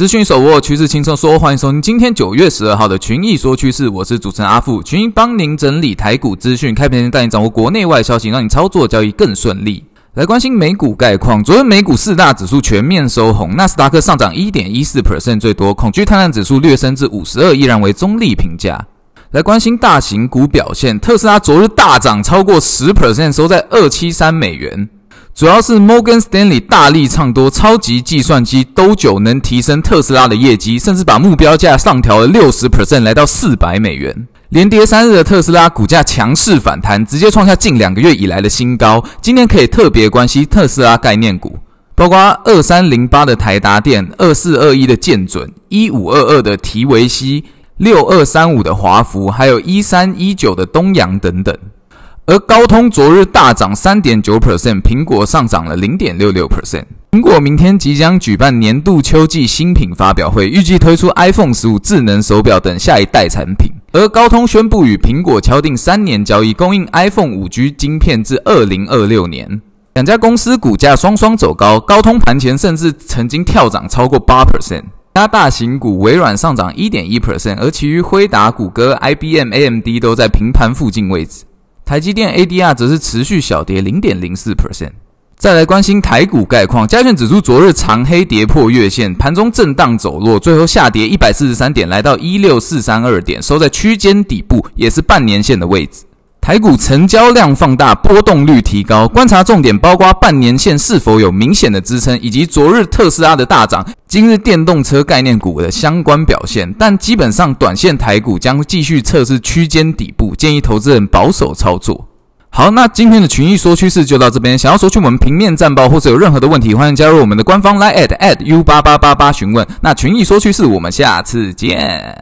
资讯手握趋势轻松说，欢迎收听今天九月十二号的群益说趋势，我是主持人阿富，群益帮您整理台股资讯，开盘前带你掌握国内外消息，让你操作交易更顺利。来关心美股概况，昨天美股四大指数全面收红，纳斯达克上涨一点一四 percent 最多，恐惧贪婪指数略升至五十二，依然为中立评价。来关心大型股表现，特斯拉昨日大涨超过十 percent，收在二七三美元。主要是 Morgan Stanley 大力唱多，超级计算机都久能提升特斯拉的业绩，甚至把目标价上调了六十 percent，来到四百美元。连跌三日的特斯拉股价强势反弹，直接创下近两个月以来的新高。今天可以特别关心特斯拉概念股，包括二三零八的台达电、二四二一的建准、一五二二的提维西、六二三五的华孚，还有一三一九的东阳等等。而高通昨日大涨三点九 percent，苹果上涨了零点六六 percent。苹果明天即将举办年度秋季新品发表会，预计推出 iPhone 十五智能手表等下一代产品。而高通宣布与苹果敲定三年交易，供应 iPhone 五 G 晶片至二零二六年。两家公司股价双双走高，高通盘前甚至曾经跳涨超过八 percent。加大型股微软上涨一点一 percent，而其余辉达、谷歌、IBM、AMD 都在平盘附近位置。台积电 ADR 则是持续小跌零点零四 percent。再来关心台股概况，加权指数昨日长黑跌破月线，盘中震荡走弱，最后下跌一百四十三点，来到一六四三二点，收在区间底部，也是半年线的位置。台股成交量放大，波动率提高，观察重点包括半年线是否有明显的支撑，以及昨日特斯拉的大涨，今日电动车概念股的相关表现。但基本上，短线台股将继续测试区间底部，建议投资人保守操作。好，那今天的群益说趋势就到这边。想要索取我们平面战报，或者有任何的问题，欢迎加入我们的官方 Line at at u 八八八八询问。那群益说趋势，我们下次见。